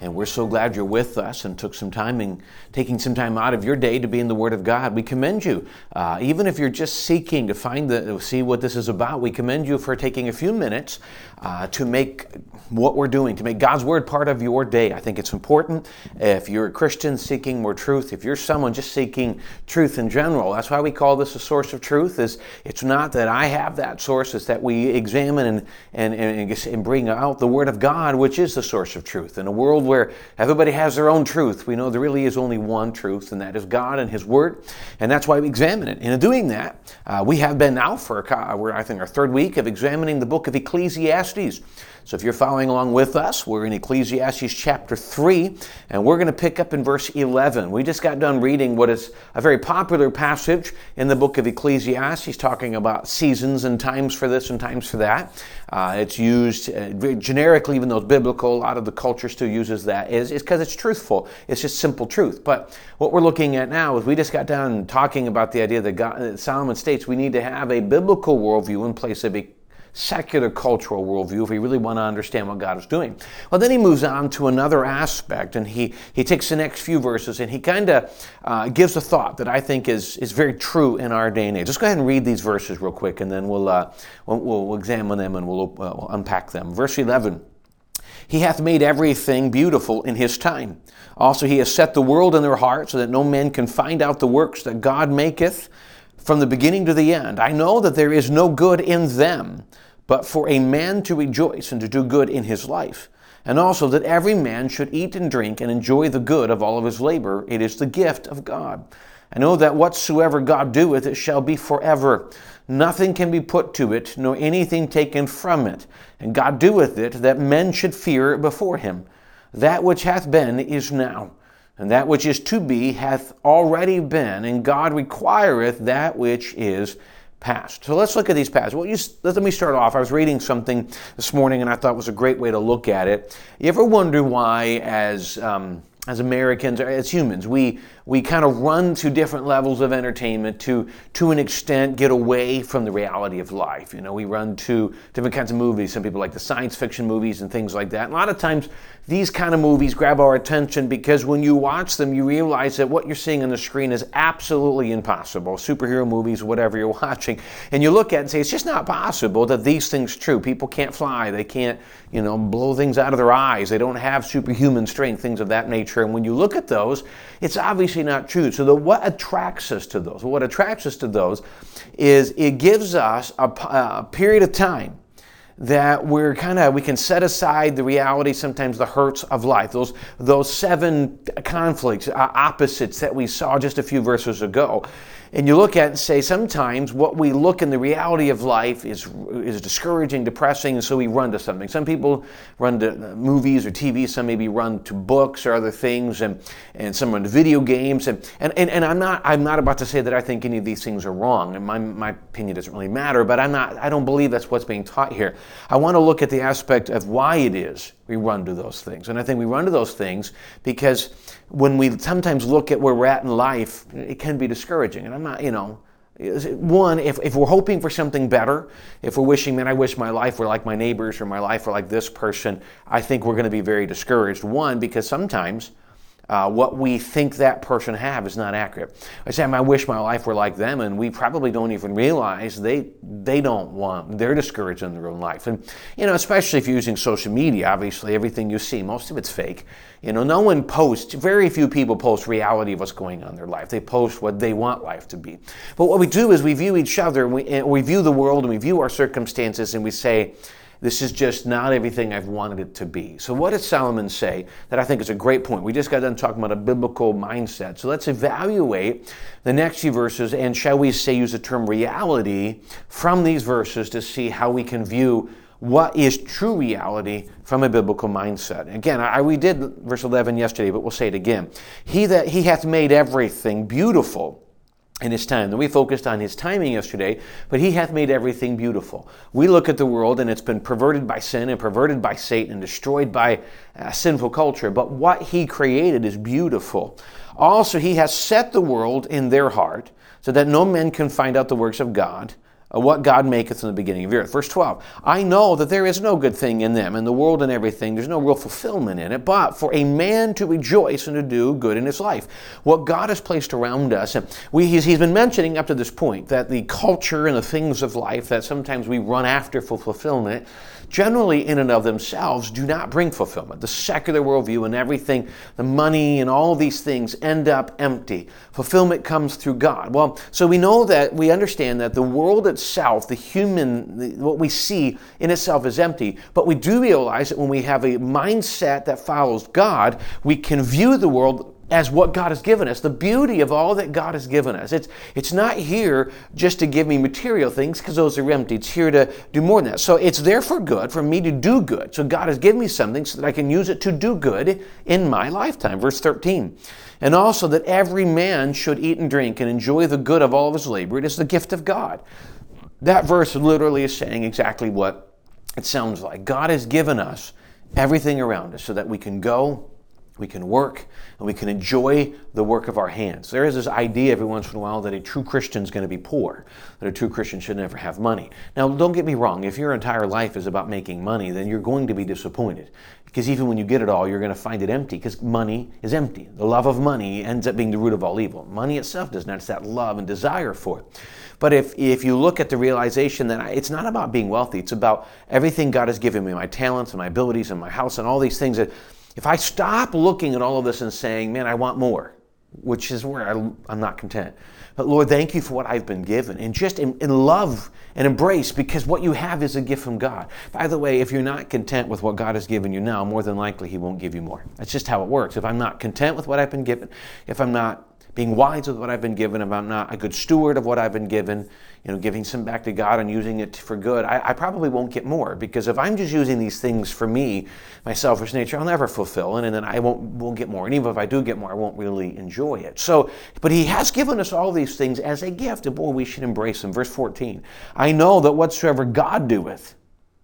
And we're so glad you're with us and took some time and taking some time out of your day to be in the Word of God. We commend you, uh, even if you're just seeking to find the see what this is about. We commend you for taking a few minutes uh, to make what we're doing, to make God's Word part of your day. I think it's important. If you're a Christian seeking more truth, if you're someone just seeking truth in general, that's why we call this a source of truth. Is it's not that I have that source; it's that we examine and and and, and bring out the Word of God, which is the source of truth in a world where everybody has their own truth. We know there really is only one truth, and that is God and His Word, and that's why we examine it. And in doing that, uh, we have been now for I think our third week of examining the book of Ecclesiastes. So if you're following along with us, we're in Ecclesiastes chapter 3, and we're going to pick up in verse 11. We just got done reading what is a very popular passage in the book of Ecclesiastes, talking about seasons and times for this and times for that. Uh, it's used uh, generically, even though it's biblical, a lot of the culture still uses that, is because it's truthful. It's just simple truth. But what we're looking at now is we just got done talking about the idea that, God, that Solomon states we need to have a biblical worldview in place of a secular cultural worldview if we really want to understand what God is doing. Well, then he moves on to another aspect and he, he takes the next few verses and he kind of uh, gives a thought that I think is, is very true in our day and age. Let's go ahead and read these verses real quick and then we'll, uh, we'll, we'll, examine them and we'll, uh, we'll unpack them. Verse 11 He hath made everything beautiful in his time. Also, he has set the world in their heart so that no man can find out the works that God maketh from the beginning to the end. I know that there is no good in them, but for a man to rejoice and to do good in his life. And also that every man should eat and drink and enjoy the good of all of his labor. It is the gift of God. I know oh, that whatsoever God doeth, it shall be forever. Nothing can be put to it, nor anything taken from it. And God doeth it, that men should fear before him. That which hath been is now and that which is to be hath already been, and God requireth that which is past. So let's look at these passages. Well, you, let me start off. I was reading something this morning, and I thought was a great way to look at it. You ever wonder why, as um, as Americans, as humans, we we kind of run to different levels of entertainment to to an extent get away from the reality of life. You know, we run to different kinds of movies. Some people like the science fiction movies and things like that. And a lot of times these kind of movies grab our attention because when you watch them, you realize that what you're seeing on the screen is absolutely impossible. Superhero movies, whatever you're watching, and you look at it and say, it's just not possible that these things true. People can't fly, they can't, you know, blow things out of their eyes, they don't have superhuman strength, things of that nature. And when you look at those, it's obviously not true. So the, what attracts us to those? What attracts us to those is it gives us a, a period of time that we're kind of we can set aside the reality sometimes the hurts of life those those seven conflicts uh, opposites that we saw just a few verses ago and you look at and say sometimes what we look in the reality of life is is discouraging, depressing, and so we run to something. Some people run to uh, movies or TV, some maybe run to books or other things, and, and some run to video games. And, and, and, and I'm not I'm not about to say that I think any of these things are wrong, and my, my opinion doesn't really matter, but I'm not I don't believe that's what's being taught here. I want to look at the aspect of why it is we run to those things. And I think we run to those things because when we sometimes look at where we're at in life, it can be discouraging. And I'm not, you know, one, if, if we're hoping for something better, if we're wishing, man, I wish my life were like my neighbors or my life were like this person, I think we're going to be very discouraged. One, because sometimes uh, what we think that person have is not accurate. I say, I wish my life were like them, and we probably don't even realize they they don't want they're discouraged in their own life. And you know, especially if you're using social media, obviously everything you see, most of it's fake. You know, no one posts. Very few people post reality of what's going on in their life. They post what they want life to be. But what we do is we view each other, and we, and we view the world, and we view our circumstances, and we say this is just not everything I've wanted it to be. So, what does Solomon say that I think is a great point? We just got done talking about a biblical mindset. So, let's evaluate the next few verses and, shall we say, use the term reality from these verses to see how we can view what is true reality from a biblical mindset. Again, I, we did verse 11 yesterday, but we'll say it again. He that he hath made everything beautiful in his time. And we focused on his timing yesterday, but he hath made everything beautiful. We look at the world and it's been perverted by sin and perverted by Satan and destroyed by uh, sinful culture, but what he created is beautiful. Also, he has set the world in their heart so that no man can find out the works of God what God maketh in the beginning of the earth. Verse 12, I know that there is no good thing in them, in the world and everything. There's no real fulfillment in it, but for a man to rejoice and to do good in his life. What God has placed around us, and we, he's, he's been mentioning up to this point that the culture and the things of life that sometimes we run after for fulfillment, generally in and of themselves do not bring fulfillment. The secular worldview and everything, the money and all these things end up empty. Fulfillment comes through God. Well, so we know that we understand that the world itself, the human, what we see in itself is empty, but we do realize that when we have a mindset that follows God, we can view the world as what God has given us, the beauty of all that God has given us. It's, it's not here just to give me material things because those are empty. It's here to do more than that. So it's there for good, for me to do good. So God has given me something so that I can use it to do good in my lifetime. Verse 13. And also that every man should eat and drink and enjoy the good of all of his labor. It is the gift of God. That verse literally is saying exactly what it sounds like. God has given us everything around us so that we can go we can work and we can enjoy the work of our hands. There is this idea every once in a while that a true Christian is going to be poor, that a true Christian should never have money. Now, don't get me wrong, if your entire life is about making money, then you're going to be disappointed. Because even when you get it all, you're going to find it empty because money is empty. The love of money ends up being the root of all evil. Money itself does not, it's that love and desire for it. But if, if you look at the realization that I, it's not about being wealthy, it's about everything God has given me, my talents and my abilities and my house and all these things that if I stop looking at all of this and saying, man, I want more, which is where I, am not content. But Lord, thank you for what I've been given. And just in, in, love and embrace, because what you have is a gift from God. By the way, if you're not content with what God has given you now, more than likely He won't give you more. That's just how it works. If I'm not content with what I've been given, if I'm not being wise with what I've been given, I'm not a good steward of what I've been given, you know, giving some back to God and using it for good, I, I, probably won't get more because if I'm just using these things for me, my selfish nature, I'll never fulfill it, and then I won't won't get more. And even if I do get more, I won't really enjoy it. So, but He has given us all these things as a gift, and boy, we should embrace them. Verse 14: I know that whatsoever God doeth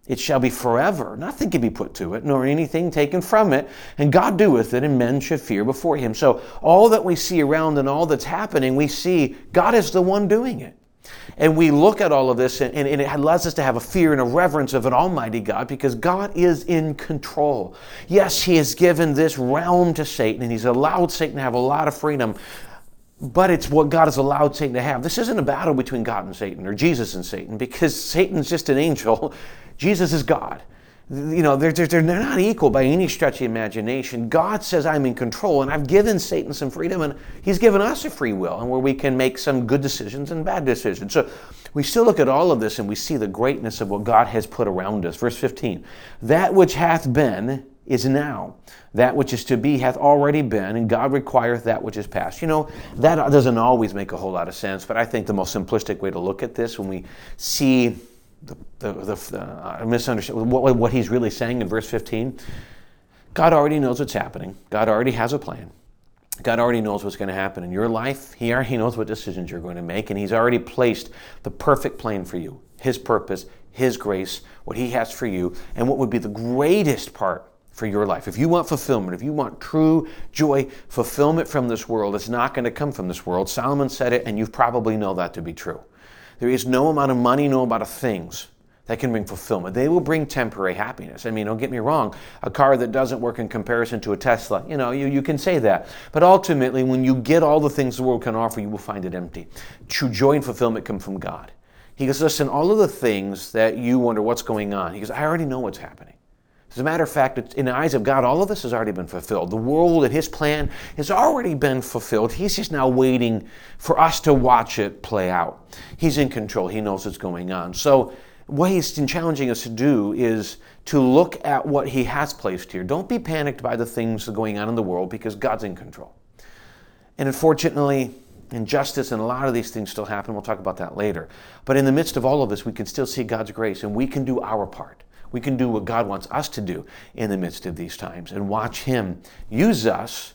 it shall be forever. Nothing can be put to it, nor anything taken from it. And God doeth it, and men should fear before him. So all that we see around and all that's happening, we see God is the one doing it. And we look at all of this, and, and, it allows us to have a fear and a reverence of an almighty God because God is in control. Yes, He has given this realm to Satan, and He's allowed Satan to have a lot of freedom but it's what God has allowed Satan to have. This isn't a battle between God and Satan or Jesus and Satan because Satan's just an angel Jesus is God. You know, they're, they're, they're not equal by any stretch of imagination. God says, I'm in control, and I've given Satan some freedom, and He's given us a free will, and where we can make some good decisions and bad decisions. So we still look at all of this and we see the greatness of what God has put around us. Verse 15 That which hath been is now. That which is to be hath already been, and God requireth that which is past. You know, that doesn't always make a whole lot of sense, but I think the most simplistic way to look at this when we see the, the, the uh, what, what he's really saying in verse 15. God already knows what's happening. God already has a plan. God already knows what's going to happen in your life. He already knows what decisions you're going to make, and He's already placed the perfect plan for you His purpose, His grace, what He has for you, and what would be the greatest part for your life. If you want fulfillment, if you want true joy, fulfillment from this world, it's not going to come from this world. Solomon said it, and you probably know that to be true. There is no amount of money, no amount of things that can bring fulfillment. They will bring temporary happiness. I mean, don't get me wrong, a car that doesn't work in comparison to a Tesla, you know, you, you can say that. But ultimately, when you get all the things the world can offer, you will find it empty. True joy and fulfillment come from God. He goes, listen, all of the things that you wonder what's going on, he goes, I already know what's happening. As a matter of fact, in the eyes of God, all of this has already been fulfilled. The world and His plan has already been fulfilled. He's just now waiting for us to watch it play out. He's in control, He knows what's going on. So, what He's challenging us to do is to look at what He has placed here. Don't be panicked by the things going on in the world because God's in control. And unfortunately, injustice and a lot of these things still happen. We'll talk about that later. But in the midst of all of this, we can still see God's grace and we can do our part. We can do what God wants us to do in the midst of these times and watch Him use us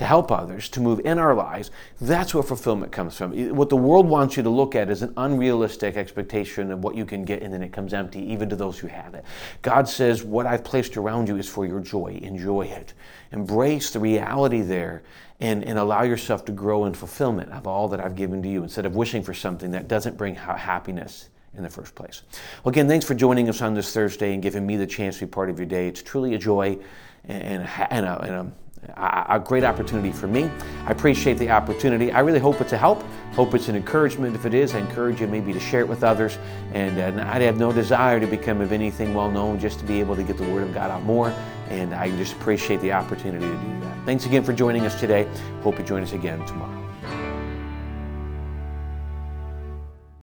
to help others, to move in our lives, that's where fulfillment comes from. What the world wants you to look at is an unrealistic expectation of what you can get, and then it comes empty, even to those who have it. God says, What I've placed around you is for your joy. Enjoy it. Embrace the reality there and, and allow yourself to grow in fulfillment of all that I've given to you instead of wishing for something that doesn't bring happiness in the first place. Well, again, thanks for joining us on this Thursday and giving me the chance to be part of your day. It's truly a joy and, and, a, and a a great opportunity for me. I appreciate the opportunity. I really hope it's a help. Hope it's an encouragement. If it is, I encourage you maybe to share it with others. And uh, I have no desire to become of anything well known, just to be able to get the Word of God out more. And I just appreciate the opportunity to do that. Thanks again for joining us today. Hope you join us again tomorrow.